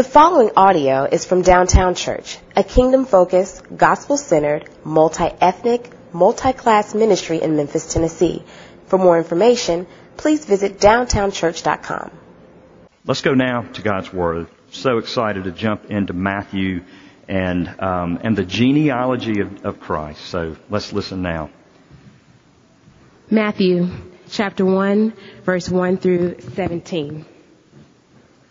The following audio is from Downtown Church, a kingdom focused, gospel centered, multi ethnic, multi class ministry in Memphis, Tennessee. For more information, please visit downtownchurch.com. Let's go now to God's Word. So excited to jump into Matthew and, um, and the genealogy of, of Christ. So let's listen now. Matthew chapter 1, verse 1 through 17.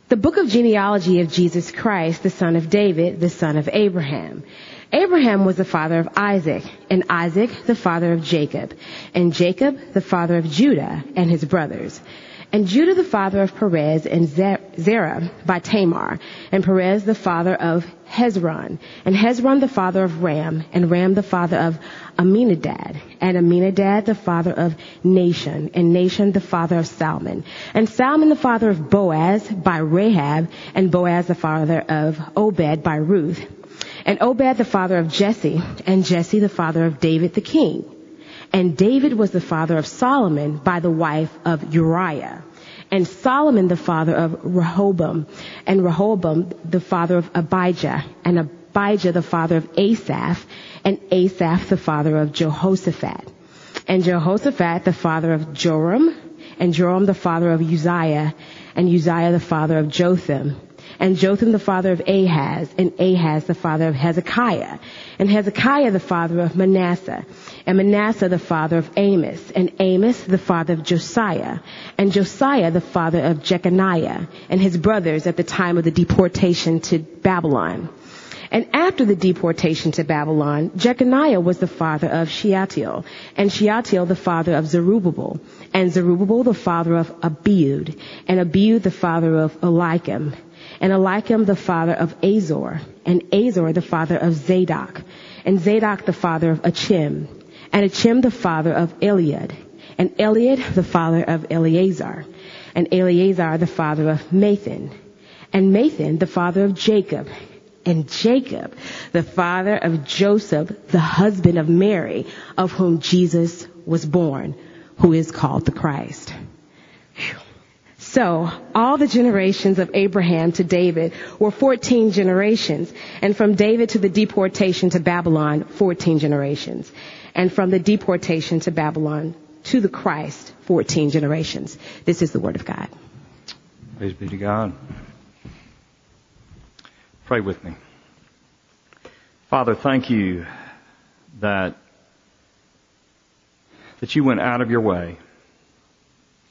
The book of genealogy of Jesus Christ, the son of David, the son of Abraham. Abraham was the father of Isaac, and Isaac the father of Jacob, and Jacob the father of Judah and his brothers. And Judah the father of Perez and Zerah by Tamar, and Perez the father of Hezron, and Hezron the father of Ram, and Ram the father of Amminadab, and Amminadab the father of Nahshon, and Nahshon the father of Salmon, and Salmon the father of Boaz by Rahab, and Boaz the father of Obed by Ruth, and Obed the father of Jesse, and Jesse the father of David the king. And David was the father of Solomon by the wife of Uriah. And Solomon the father of Rehoboam. And Rehoboam the father of Abijah. And Abijah the father of Asaph. And Asaph the father of Jehoshaphat. And Jehoshaphat the father of Joram. And Joram the father of Uzziah. And Uzziah the father of Jotham and Jotham the father of Ahaz, and Ahaz the father of Hezekiah, and Hezekiah the father of Manasseh, and Manasseh the father of Amos, and Amos the father of Josiah, and Josiah the father of Jeconiah, and his brothers at the time of the deportation to Babylon. And after the deportation to Babylon, Jeconiah was the father of Shealtiel, and Shealtiel the father of Zerubbabel, and Zerubbabel the father of Abiud, and Abiud the father of Eliakim, and Eliakim the father of Azor, and Azor the father of Zadok, and Zadok the father of Achim, and Achim the father of Eliud, and Eliud the father of Eleazar, and Eleazar the father of Matthan, and Matthan the father of Jacob, and Jacob the father of Joseph, the husband of Mary, of whom Jesus was born, who is called the Christ. Whew. So, all the generations of Abraham to David were 14 generations, and from David to the deportation to Babylon, 14 generations, and from the deportation to Babylon to the Christ, 14 generations. This is the Word of God. Praise be to God. Pray with me. Father, thank you that, that you went out of your way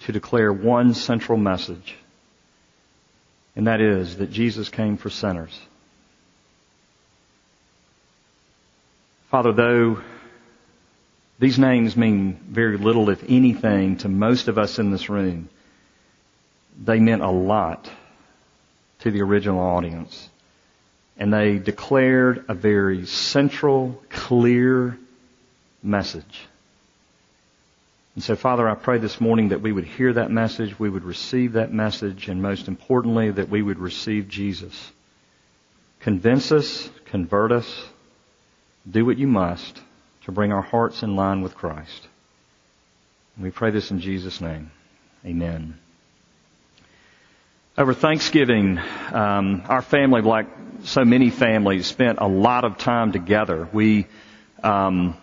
to declare one central message, and that is that Jesus came for sinners. Father, though these names mean very little, if anything, to most of us in this room, they meant a lot to the original audience. And they declared a very central, clear message. And so, Father, I pray this morning that we would hear that message, we would receive that message, and most importantly, that we would receive Jesus. Convince us, convert us, do what you must to bring our hearts in line with Christ. And we pray this in Jesus' name. Amen. Over Thanksgiving, um, our family, like so many families, spent a lot of time together. We um,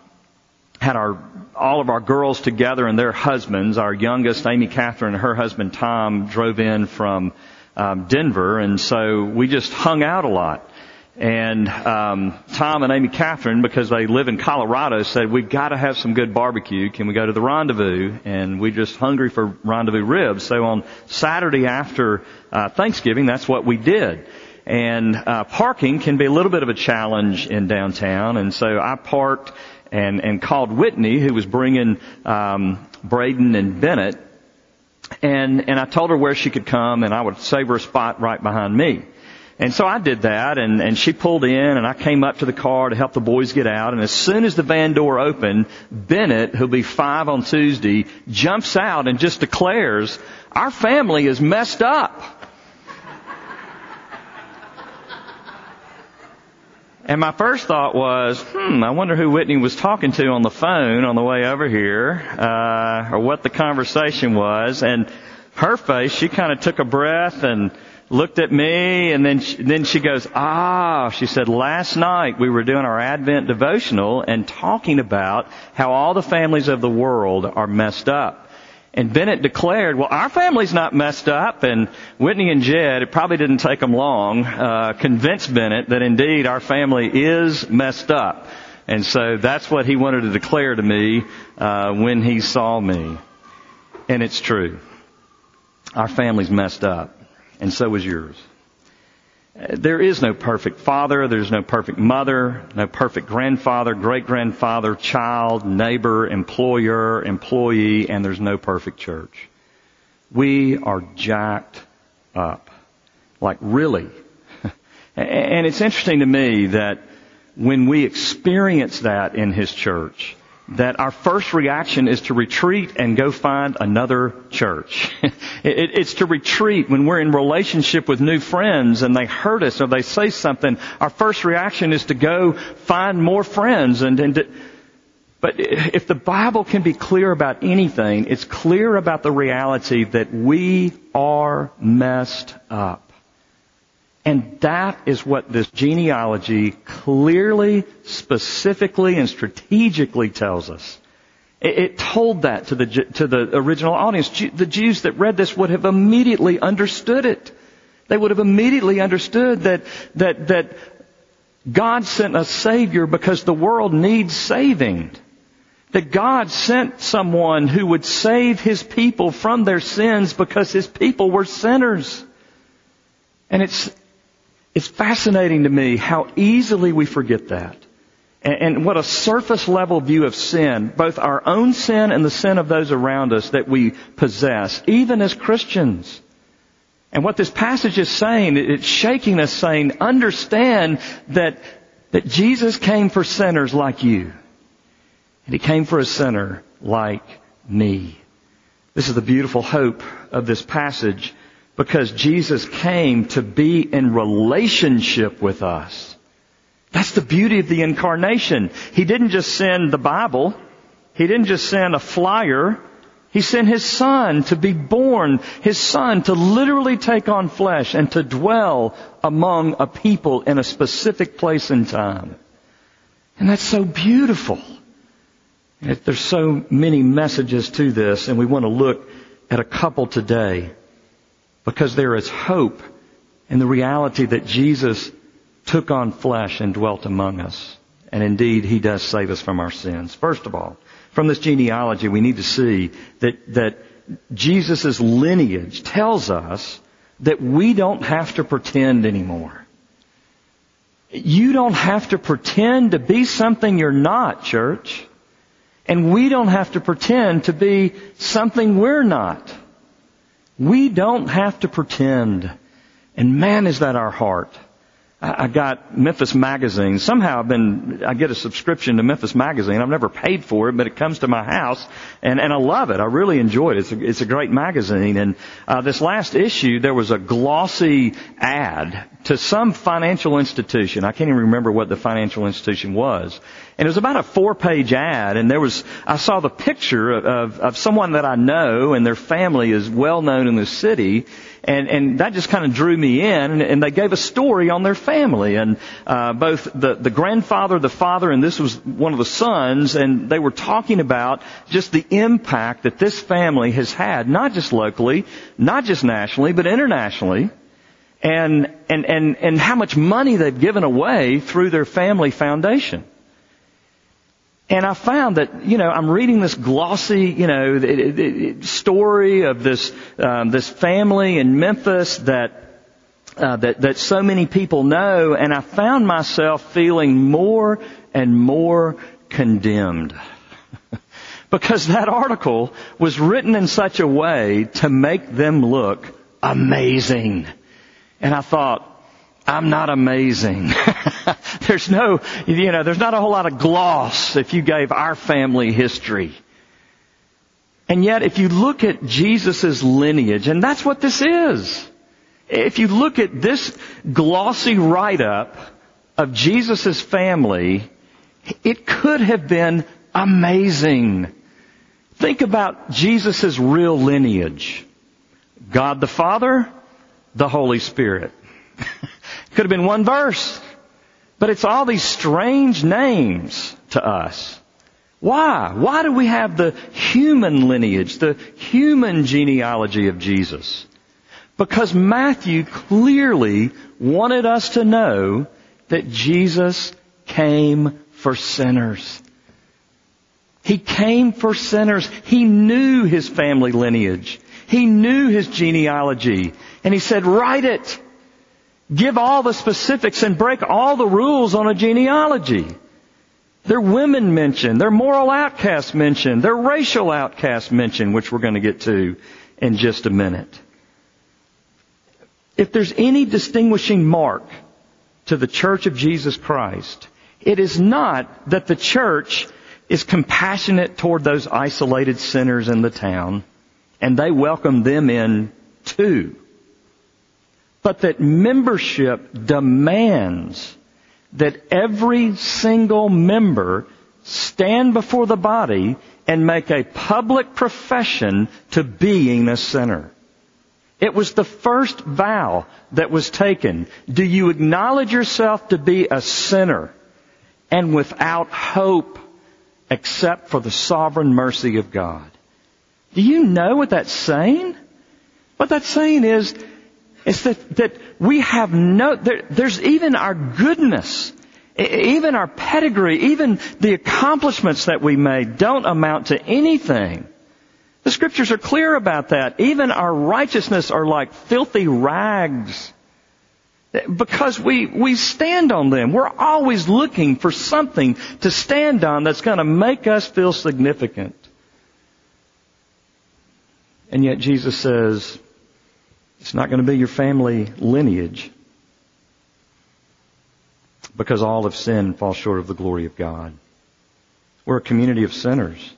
had our all of our girls together and their husbands. Our youngest, Amy Catherine, and her husband Tom drove in from um, Denver, and so we just hung out a lot. And um, Tom and Amy Catherine, because they live in Colorado, said we've got to have some good barbecue. Can we go to the rendezvous? And we just hungry for rendezvous ribs. So on Saturday after uh, Thanksgiving, that's what we did. And uh, parking can be a little bit of a challenge in downtown, and so I parked and, and called Whitney, who was bringing um, Braden and Bennett, and, and I told her where she could come, and I would save her a spot right behind me. And so I did that, and, and she pulled in, and I came up to the car to help the boys get out. And as soon as the van door opened, Bennett, who'll be five on Tuesday, jumps out and just declares, "Our family is messed up." And my first thought was, hmm, I wonder who Whitney was talking to on the phone on the way over here, uh, or what the conversation was. And her face, she kind of took a breath and looked at me and then she, then she goes, ah, she said, last night we were doing our Advent devotional and talking about how all the families of the world are messed up. And Bennett declared, well, our family's not messed up. And Whitney and Jed, it probably didn't take them long, uh, convinced Bennett that indeed our family is messed up. And so that's what he wanted to declare to me, uh, when he saw me. And it's true. Our family's messed up and so is yours. There is no perfect father, there's no perfect mother, no perfect grandfather, great grandfather, child, neighbor, employer, employee, and there's no perfect church. We are jacked up. Like really. and it's interesting to me that when we experience that in His church, that our first reaction is to retreat and go find another church. it's to retreat when we're in relationship with new friends and they hurt us or they say something. Our first reaction is to go find more friends and, and to, but if the Bible can be clear about anything, it's clear about the reality that we are messed up. And that is what this genealogy clearly, specifically, and strategically tells us. It, told that to the, to the original audience. The Jews that read this would have immediately understood it. They would have immediately understood that, that, that God sent a Savior because the world needs saving. That God sent someone who would save His people from their sins because His people were sinners. And it's it's fascinating to me how easily we forget that. And, and what a surface level view of sin, both our own sin and the sin of those around us that we possess, even as Christians. And what this passage is saying, it's shaking us saying, understand that, that Jesus came for sinners like you. And He came for a sinner like me. This is the beautiful hope of this passage because Jesus came to be in relationship with us. That's the beauty of the incarnation. He didn't just send the Bible. He didn't just send a flyer. He sent His Son to be born, His Son to literally take on flesh and to dwell among a people in a specific place and time. And that's so beautiful. There's so many messages to this and we want to look at a couple today because there is hope in the reality that Jesus took on flesh and dwelt among us. And indeed, He does save us from our sins. First of all, from this genealogy, we need to see that, that Jesus' lineage tells us that we don't have to pretend anymore. You don't have to pretend to be something you're not, church. And we don't have to pretend to be something we're not. We don't have to pretend. And man, is that our heart. I got Memphis Magazine. Somehow I've been, I get a subscription to Memphis Magazine. I've never paid for it, but it comes to my house and, and I love it. I really enjoy it. It's a, it's a great magazine. And, uh, this last issue, there was a glossy ad to some financial institution. I can't even remember what the financial institution was. And it was about a four page ad and there was, I saw the picture of, of, of someone that I know and their family is well known in the city and, and that just kind of drew me in and, and they gave a story on their family and, uh, both the, the grandfather, the father, and this was one of the sons and they were talking about just the impact that this family has had, not just locally, not just nationally, but internationally and, and, and, and how much money they've given away through their family foundation. And I found that, you know, I'm reading this glossy, you know, story of this, um, this family in Memphis that, uh, that, that so many people know, and I found myself feeling more and more condemned. because that article was written in such a way to make them look amazing. And I thought, I'm not amazing. there's no, you know, there's not a whole lot of gloss if you gave our family history. And yet if you look at Jesus' lineage, and that's what this is. If you look at this glossy write-up of Jesus' family, it could have been amazing. Think about Jesus' real lineage. God the Father, the Holy Spirit. Could have been one verse. But it's all these strange names to us. Why? Why do we have the human lineage, the human genealogy of Jesus? Because Matthew clearly wanted us to know that Jesus came for sinners. He came for sinners. He knew his family lineage. He knew his genealogy. And he said, write it. Give all the specifics and break all the rules on a genealogy. There are women mentioned. There are moral outcasts mentioned. There are racial outcasts mentioned, which we're going to get to in just a minute. If there's any distinguishing mark to the Church of Jesus Christ, it is not that the church is compassionate toward those isolated sinners in the town and they welcome them in too. But that membership demands that every single member stand before the body and make a public profession to being a sinner. It was the first vow that was taken. Do you acknowledge yourself to be a sinner and without hope except for the sovereign mercy of God? Do you know what that's saying? What that's saying is, is that, that we have no, there, there's even our goodness, even our pedigree, even the accomplishments that we made don't amount to anything the scriptures are clear about that. Even our righteousness are like filthy rags. Because we, we stand on them. We're always looking for something to stand on that's going to make us feel significant. And yet Jesus says, it's not going to be your family lineage. Because all have sinned and fall short of the glory of God. We're a community of sinners.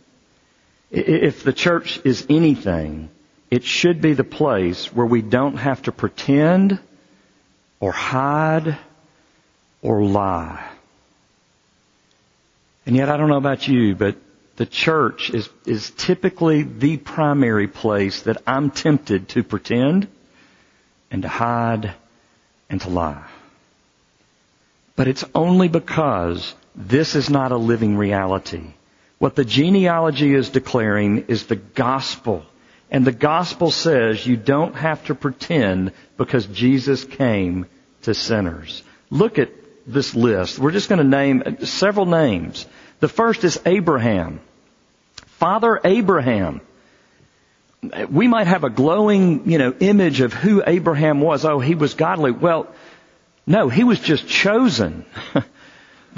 If the church is anything, it should be the place where we don't have to pretend or hide or lie. And yet I don't know about you, but the church is, is typically the primary place that I'm tempted to pretend and to hide and to lie. But it's only because this is not a living reality. What the genealogy is declaring is the gospel. And the gospel says you don't have to pretend because Jesus came to sinners. Look at this list. We're just going to name several names. The first is Abraham. Father Abraham. We might have a glowing, you know, image of who Abraham was. Oh, he was godly. Well, no, he was just chosen.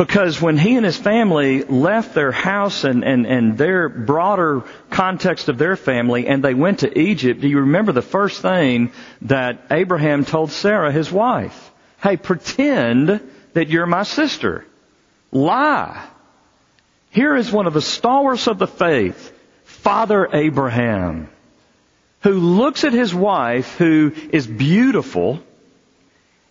Because when he and his family left their house and, and, and their broader context of their family and they went to Egypt, do you remember the first thing that Abraham told Sarah, his wife? Hey, pretend that you're my sister. Lie. Here is one of the stalwarts of the faith, Father Abraham, who looks at his wife who is beautiful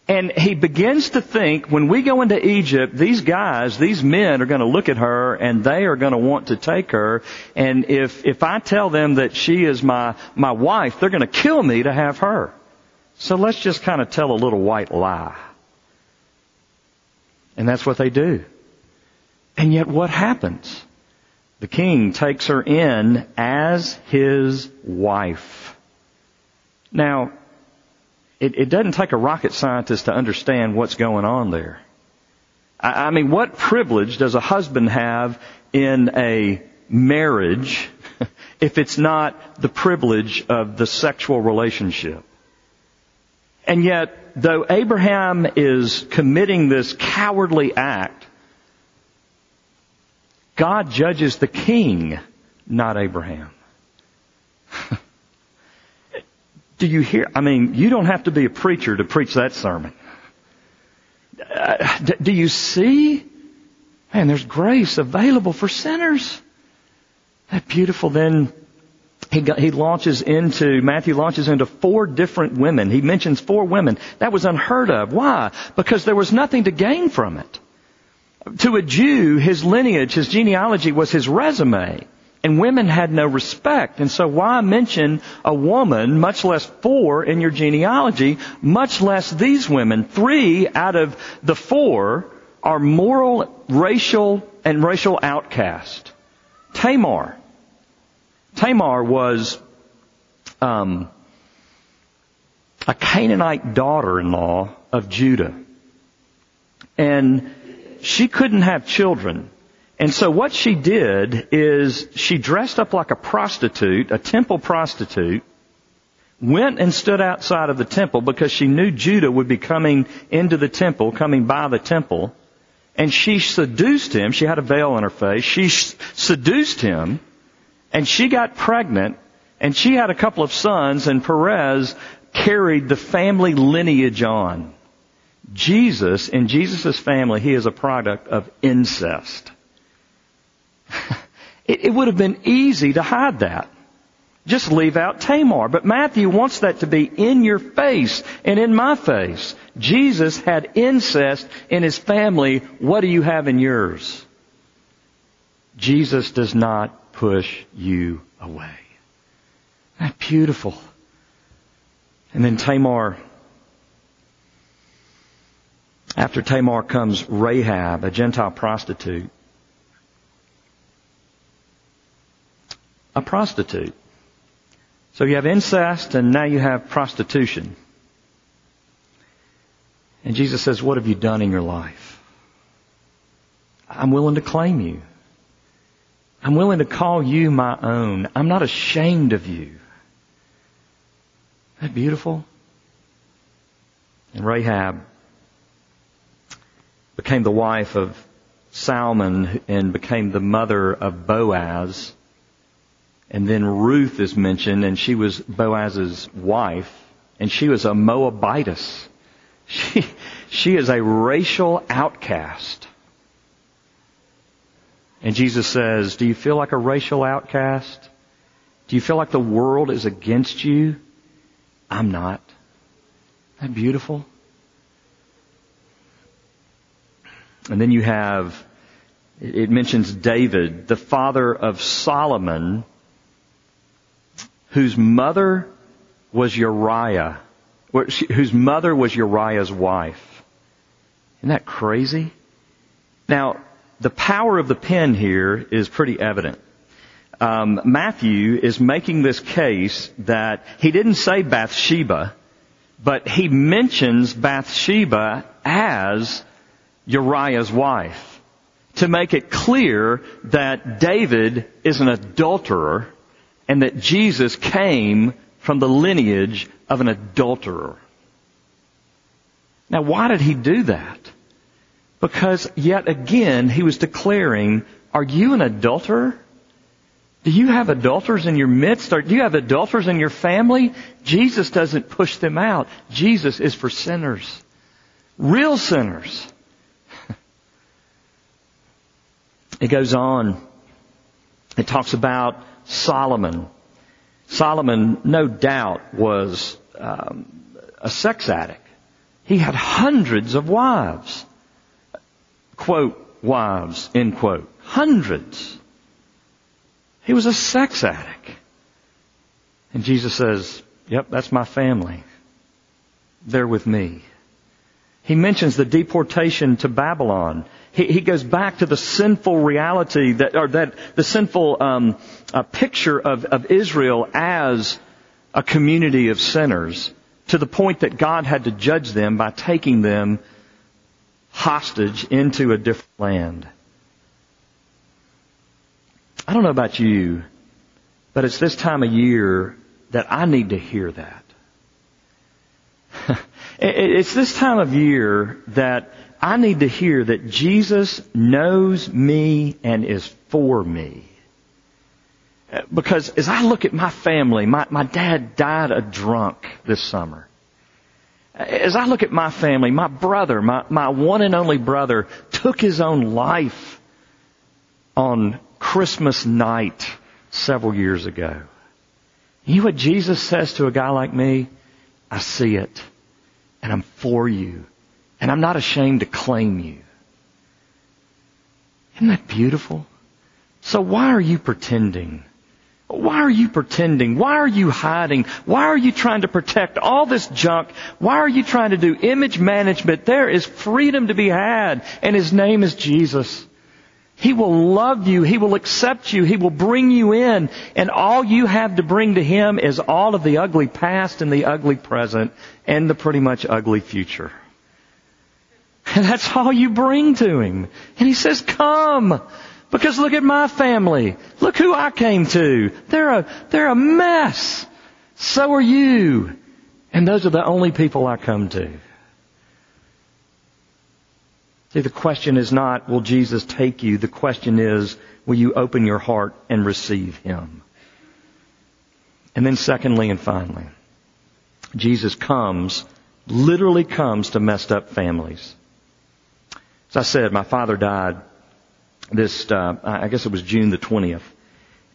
and he begins to think when we go into Egypt, these guys, these men are going to look at her and they are going to want to take her. And if, if I tell them that she is my, my wife, they're going to kill me to have her. So let's just kind of tell a little white lie. And that's what they do. And yet what happens? The king takes her in as his wife. Now, it, it doesn't take a rocket scientist to understand what's going on there. I, I mean, what privilege does a husband have in a marriage if it's not the privilege of the sexual relationship? And yet, though Abraham is committing this cowardly act, God judges the king, not Abraham. Do you hear? I mean, you don't have to be a preacher to preach that sermon. Uh, do you see? Man, there's grace available for sinners. That beautiful. Then he, got, he launches into, Matthew launches into four different women. He mentions four women. That was unheard of. Why? Because there was nothing to gain from it. To a Jew, his lineage, his genealogy was his resume. And women had no respect. And so why mention a woman, much less four in your genealogy, much less these women? Three out of the four are moral, racial, and racial outcast. Tamar. Tamar was um, a Canaanite daughter-in-law of Judah. And she couldn't have children. And so what she did is she dressed up like a prostitute, a temple prostitute, went and stood outside of the temple because she knew Judah would be coming into the temple, coming by the temple, and she seduced him. She had a veil on her face. She seduced him, and she got pregnant, and she had a couple of sons, and Perez carried the family lineage on. Jesus, in Jesus' family, he is a product of incest. it, it would have been easy to hide that. Just leave out Tamar. But Matthew wants that to be in your face and in my face. Jesus had incest in his family. What do you have in yours? Jesus does not push you away. That beautiful. And then Tamar, after Tamar comes Rahab, a Gentile prostitute. A prostitute. So you have incest and now you have prostitution. And Jesus says, what have you done in your life? I'm willing to claim you. I'm willing to call you my own. I'm not ashamed of you. Isn't that beautiful? And Rahab became the wife of Salmon and became the mother of Boaz. And then Ruth is mentioned, and she was Boaz's wife, and she was a Moabitess. She, she is a racial outcast. And Jesus says, do you feel like a racial outcast? Do you feel like the world is against you? I'm not. Isn't that beautiful? And then you have, it mentions David, the father of Solomon, whose mother was Uriah, whose mother was Uriah's wife. Isn't that crazy? Now, the power of the pen here is pretty evident. Um, Matthew is making this case that he didn't say Bathsheba, but he mentions Bathsheba as Uriah's wife to make it clear that David is an adulterer and that Jesus came from the lineage of an adulterer. Now why did he do that? Because yet again he was declaring, are you an adulterer? Do you have adulterers in your midst? Or do you have adulterers in your family? Jesus doesn't push them out. Jesus is for sinners. Real sinners. it goes on. It talks about Solomon. Solomon, no doubt, was um, a sex addict. He had hundreds of wives. Quote, wives, end quote. Hundreds. He was a sex addict. And Jesus says, yep, that's my family. They're with me. He mentions the deportation to Babylon. He, he goes back to the sinful reality that, or that the sinful um, uh, picture of, of Israel as a community of sinners, to the point that God had to judge them by taking them hostage into a different land. I don't know about you, but it's this time of year that I need to hear that. It's this time of year that I need to hear that Jesus knows me and is for me. Because as I look at my family, my, my dad died a drunk this summer. As I look at my family, my brother, my, my one and only brother took his own life on Christmas night several years ago. You know what Jesus says to a guy like me? I see it and I'm for you. And I'm not ashamed to claim you. Isn't that beautiful? So why are you pretending? Why are you pretending? Why are you hiding? Why are you trying to protect all this junk? Why are you trying to do image management? There is freedom to be had, and His name is Jesus. He will love you. He will accept you. He will bring you in. And all you have to bring to Him is all of the ugly past and the ugly present and the pretty much ugly future. And that's all you bring to Him. And He says, come. Because look at my family. Look who I came to. They're a, they're a mess. So are you. And those are the only people I come to. See, the question is not, will Jesus take you? The question is, will you open your heart and receive Him? And then secondly and finally, Jesus comes, literally comes to messed up families. As I said, my father died this, uh, I guess it was June the 20th.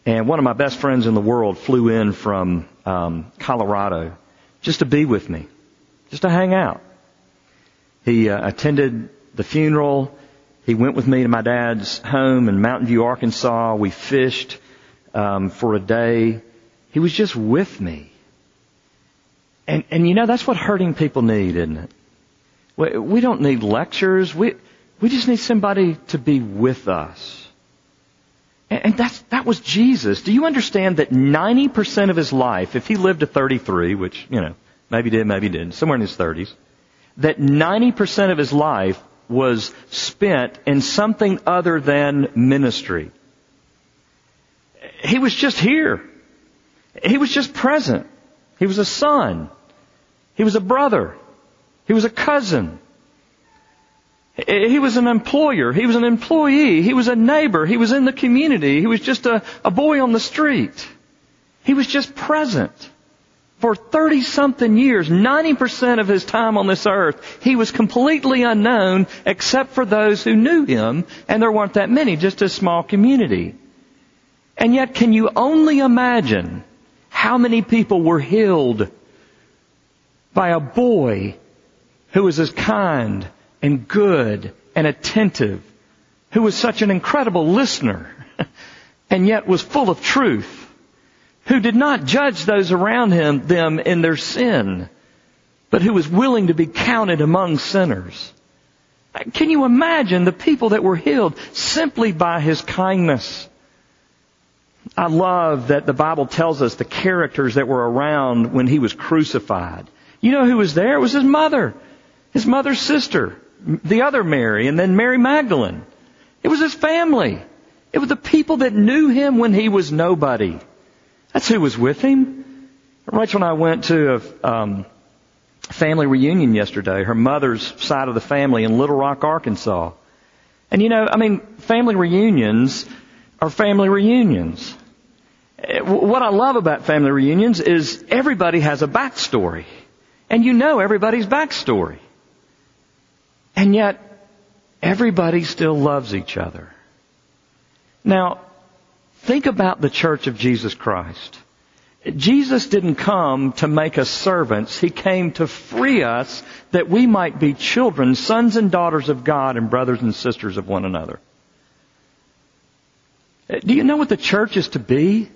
And one of my best friends in the world flew in from um, Colorado just to be with me, just to hang out. He uh, attended the funeral. He went with me to my dad's home in Mountain View, Arkansas. We fished um, for a day. He was just with me. And, and you know, that's what hurting people need, isn't it? We, we don't need lectures. We, we just need somebody to be with us. And, that's, that was Jesus. Do you understand that 90% of his life, if he lived to 33, which, you know, maybe did, maybe didn't, somewhere in his 30s, that 90% of his life was spent in something other than ministry. He was just here. He was just present. He was a son. He was a brother. He was a cousin. He was an employer. He was an employee. He was a neighbor. He was in the community. He was just a, a boy on the street. He was just present. For 30 something years, 90% of his time on this earth, he was completely unknown except for those who knew him, and there weren't that many, just a small community. And yet, can you only imagine how many people were healed by a boy who was as kind and good and attentive, who was such an incredible listener, and yet was full of truth, who did not judge those around him, them in their sin, but who was willing to be counted among sinners. Can you imagine the people that were healed simply by his kindness? I love that the Bible tells us the characters that were around when he was crucified. You know who was there? It was his mother, his mother's sister the other Mary, and then Mary Magdalene. It was his family. It was the people that knew him when he was nobody. That's who was with him. Rachel and I went to a um, family reunion yesterday, her mother's side of the family in Little Rock, Arkansas. And you know, I mean, family reunions are family reunions. Eh, what I love about family reunions is everybody has a backstory. And you know everybody's backstory. And yet, everybody still loves each other. Now, think about the church of Jesus Christ. Jesus didn't come to make us servants. He came to free us that we might be children, sons and daughters of God and brothers and sisters of one another. Uh, do you know what the church is to be?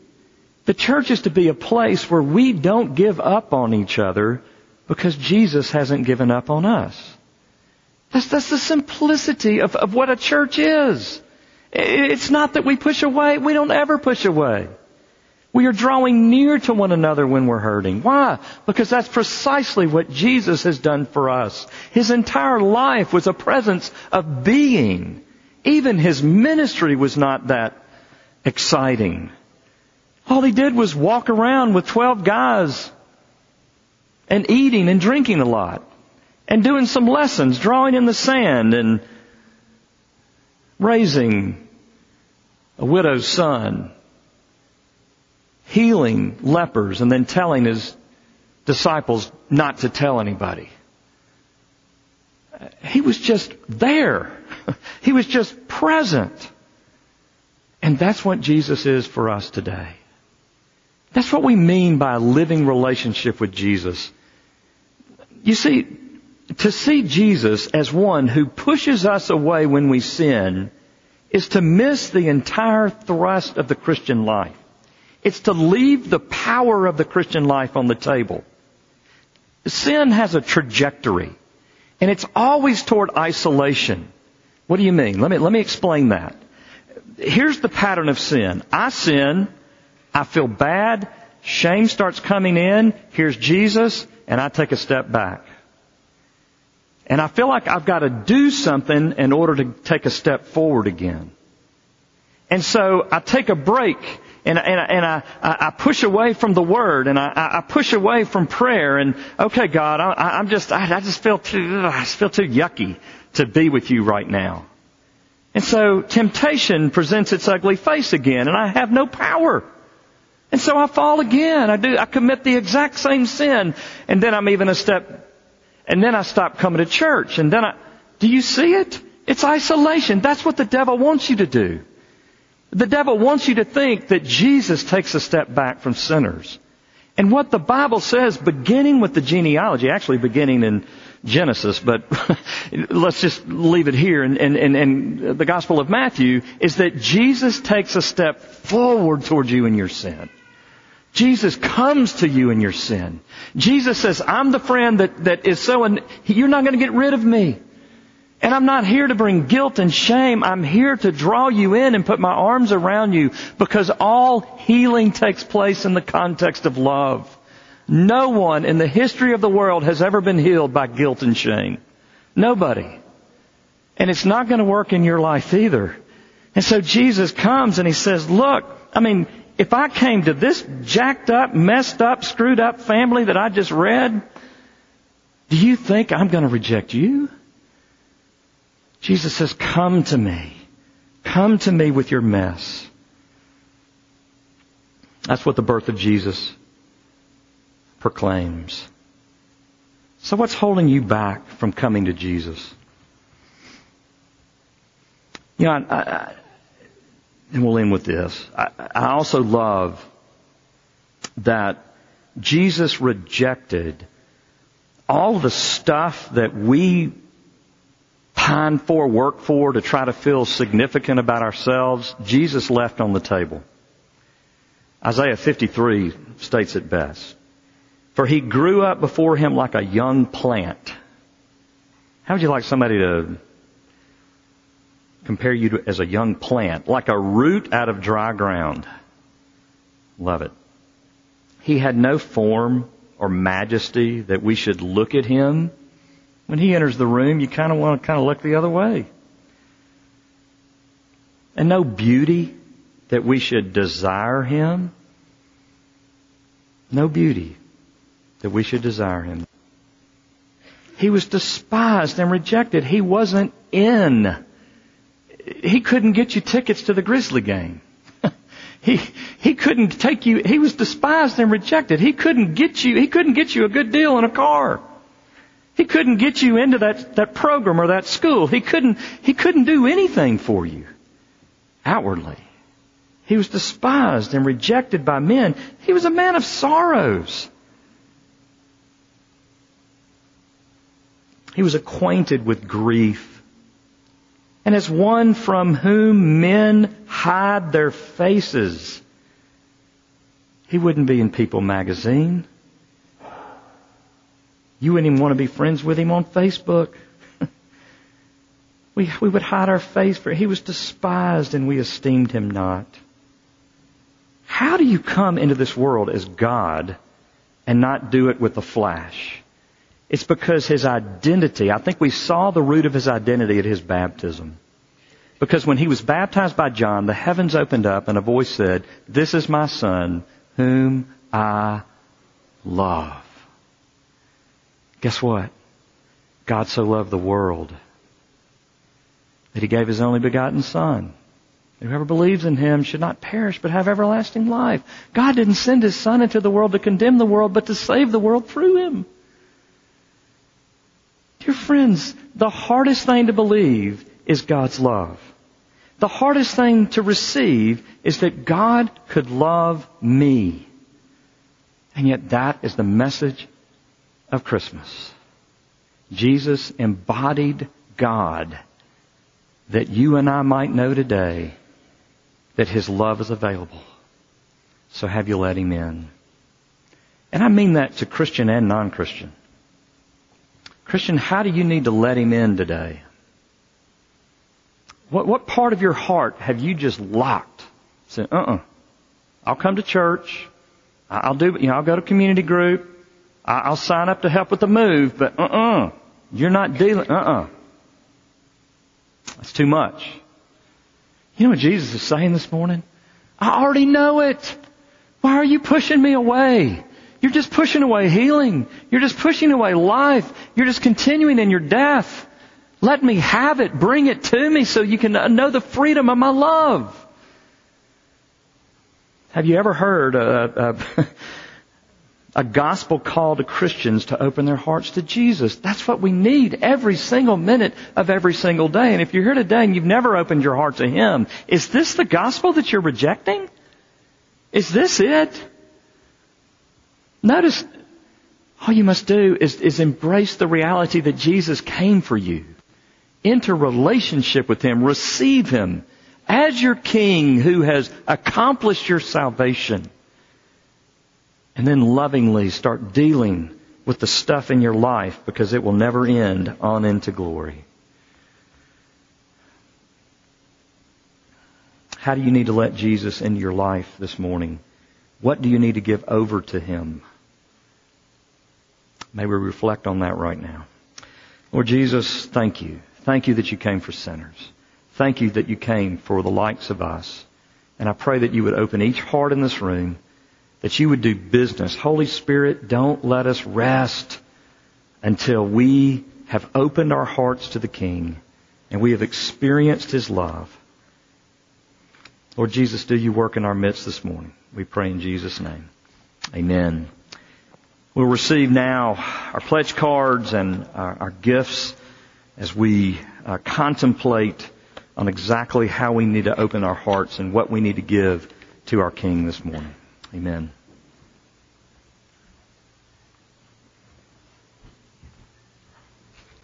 The church is to be a place where we don't give up on each other because Jesus hasn't given up on us. That's, that's the simplicity of, of what a church is. It's not that we push away. We don't ever push away. We are drawing near to one another when we're hurting. Why? Because that's precisely what Jesus has done for us. His entire life was a presence of being. Even his ministry was not that exciting. All he did was walk around with 12 guys and eating and drinking a lot and doing some lessons, drawing in the sand and raising a widow's son, healing lepers and then telling his disciples not to tell anybody. He was just there. He was just present. And that's what Jesus is for us today. That's what we mean by a living relationship with Jesus. You see, to see Jesus as one who pushes us away when we sin is to miss the entire thrust of the Christian life. It's to leave the power of the Christian life on the table. Sin has a trajectory, and it's always toward isolation. What do you mean? Let me, let me explain that. Here's the pattern of sin. I sin, I feel bad, shame starts coming in, here's Jesus, and I take a step back. And I feel like I've got to do something in order to take a step forward again. And so I take a break and, and, and I, I push away from the Word and I, I push away from prayer and okay, God, I, I'm just, I, I just feel too, I just feel too yucky to be with you right now. And so temptation presents its ugly face again and I have no power. And so I fall again. I do, I commit the exact same sin and then I'm even a step and then I stop coming to church. And then I, do you see it? It's isolation. That's what the devil wants you to do. The devil wants you to think that Jesus takes a step back from sinners. And what the Bible says, beginning with the genealogy, actually beginning in Genesis, but let's just leave it here and, and, and, and the Gospel of Matthew, is that Jesus takes a step forward towards you in your sin. Jesus comes to you in your sin. Jesus says, I'm the friend that, that is so, and you're not going to get rid of me. And I'm not here to bring guilt and shame. I'm here to draw you in and put my arms around you because all healing takes place in the context of love. No one in the history of the world has ever been healed by guilt and shame. Nobody. And it's not going to work in your life either. And so Jesus comes and he says, look, I mean, if I came to this jacked up, messed up, screwed up family that I just read, do you think I'm going to reject you? Jesus says, come to me. Come to me with your mess. That's what the birth of Jesus proclaims. So what's holding you back from coming to Jesus? You know, I, I, and we'll end with this. I, I also love that Jesus rejected all the stuff that we pine for, work for, to try to feel significant about ourselves. Jesus left on the table. Isaiah 53 states it best. For he grew up before him like a young plant. How would you like somebody to compare you to as a young plant, like a root out of dry ground. Love it. He had no form or majesty that we should look at him. When he enters the room, you kind of want to kind of look the other way. And no beauty that we should desire him. No beauty that we should desire him. He was despised and rejected. He wasn't in he couldn't get you tickets to the Grizzly game. he, he couldn't take you, he was despised and rejected. He couldn't get you, he couldn't get you a good deal in a car. He couldn't get you into that, that program or that school. He couldn't, he couldn't do anything for you outwardly. He was despised and rejected by men. He was a man of sorrows. He was acquainted with grief and as one from whom men hide their faces. He wouldn't be in People magazine. You wouldn't even want to be friends with him on Facebook. we, we would hide our face for he was despised and we esteemed him not. How do you come into this world as God and not do it with a flash? It's because his identity, I think we saw the root of his identity at his baptism. Because when he was baptized by John, the heavens opened up and a voice said, This is my son whom I love. Guess what? God so loved the world that he gave his only begotten son. Whoever believes in him should not perish but have everlasting life. God didn't send his son into the world to condemn the world, but to save the world through him. Dear friends, the hardest thing to believe is God's love. The hardest thing to receive is that God could love me. And yet that is the message of Christmas. Jesus embodied God that you and I might know today that His love is available. So have you let Him in? And I mean that to Christian and non-Christian. Christian, how do you need to let Him in today? What, what part of your heart have you just locked? Said, uh-uh. I'll come to church. I'll do, you know, I'll go to community group. I'll sign up to help with the move, but uh-uh. You're not dealing, uh-uh. That's too much. You know what Jesus is saying this morning? I already know it. Why are you pushing me away? You're just pushing away healing. You're just pushing away life. You're just continuing in your death. Let me have it. Bring it to me so you can know the freedom of my love. Have you ever heard a, a, a, gospel call to Christians to open their hearts to Jesus? That's what we need every single minute of every single day. And if you're here today and you've never opened your heart to Him, is this the gospel that you're rejecting? Is this it? Notice, all you must do is, is embrace the reality that Jesus came for you. Enter relationship with Him. Receive Him as your King who has accomplished your salvation. And then lovingly start dealing with the stuff in your life because it will never end on into glory. How do you need to let Jesus into your life this morning? What do you need to give over to Him? May we reflect on that right now. Lord Jesus, thank you. Thank you that you came for sinners. Thank you that you came for the likes of us. And I pray that you would open each heart in this room, that you would do business. Holy Spirit, don't let us rest until we have opened our hearts to the King and we have experienced His love. Lord Jesus, do you work in our midst this morning? We pray in Jesus' name. Amen. We'll receive now our pledge cards and our, our gifts as we uh, contemplate on exactly how we need to open our hearts and what we need to give to our King this morning. Amen.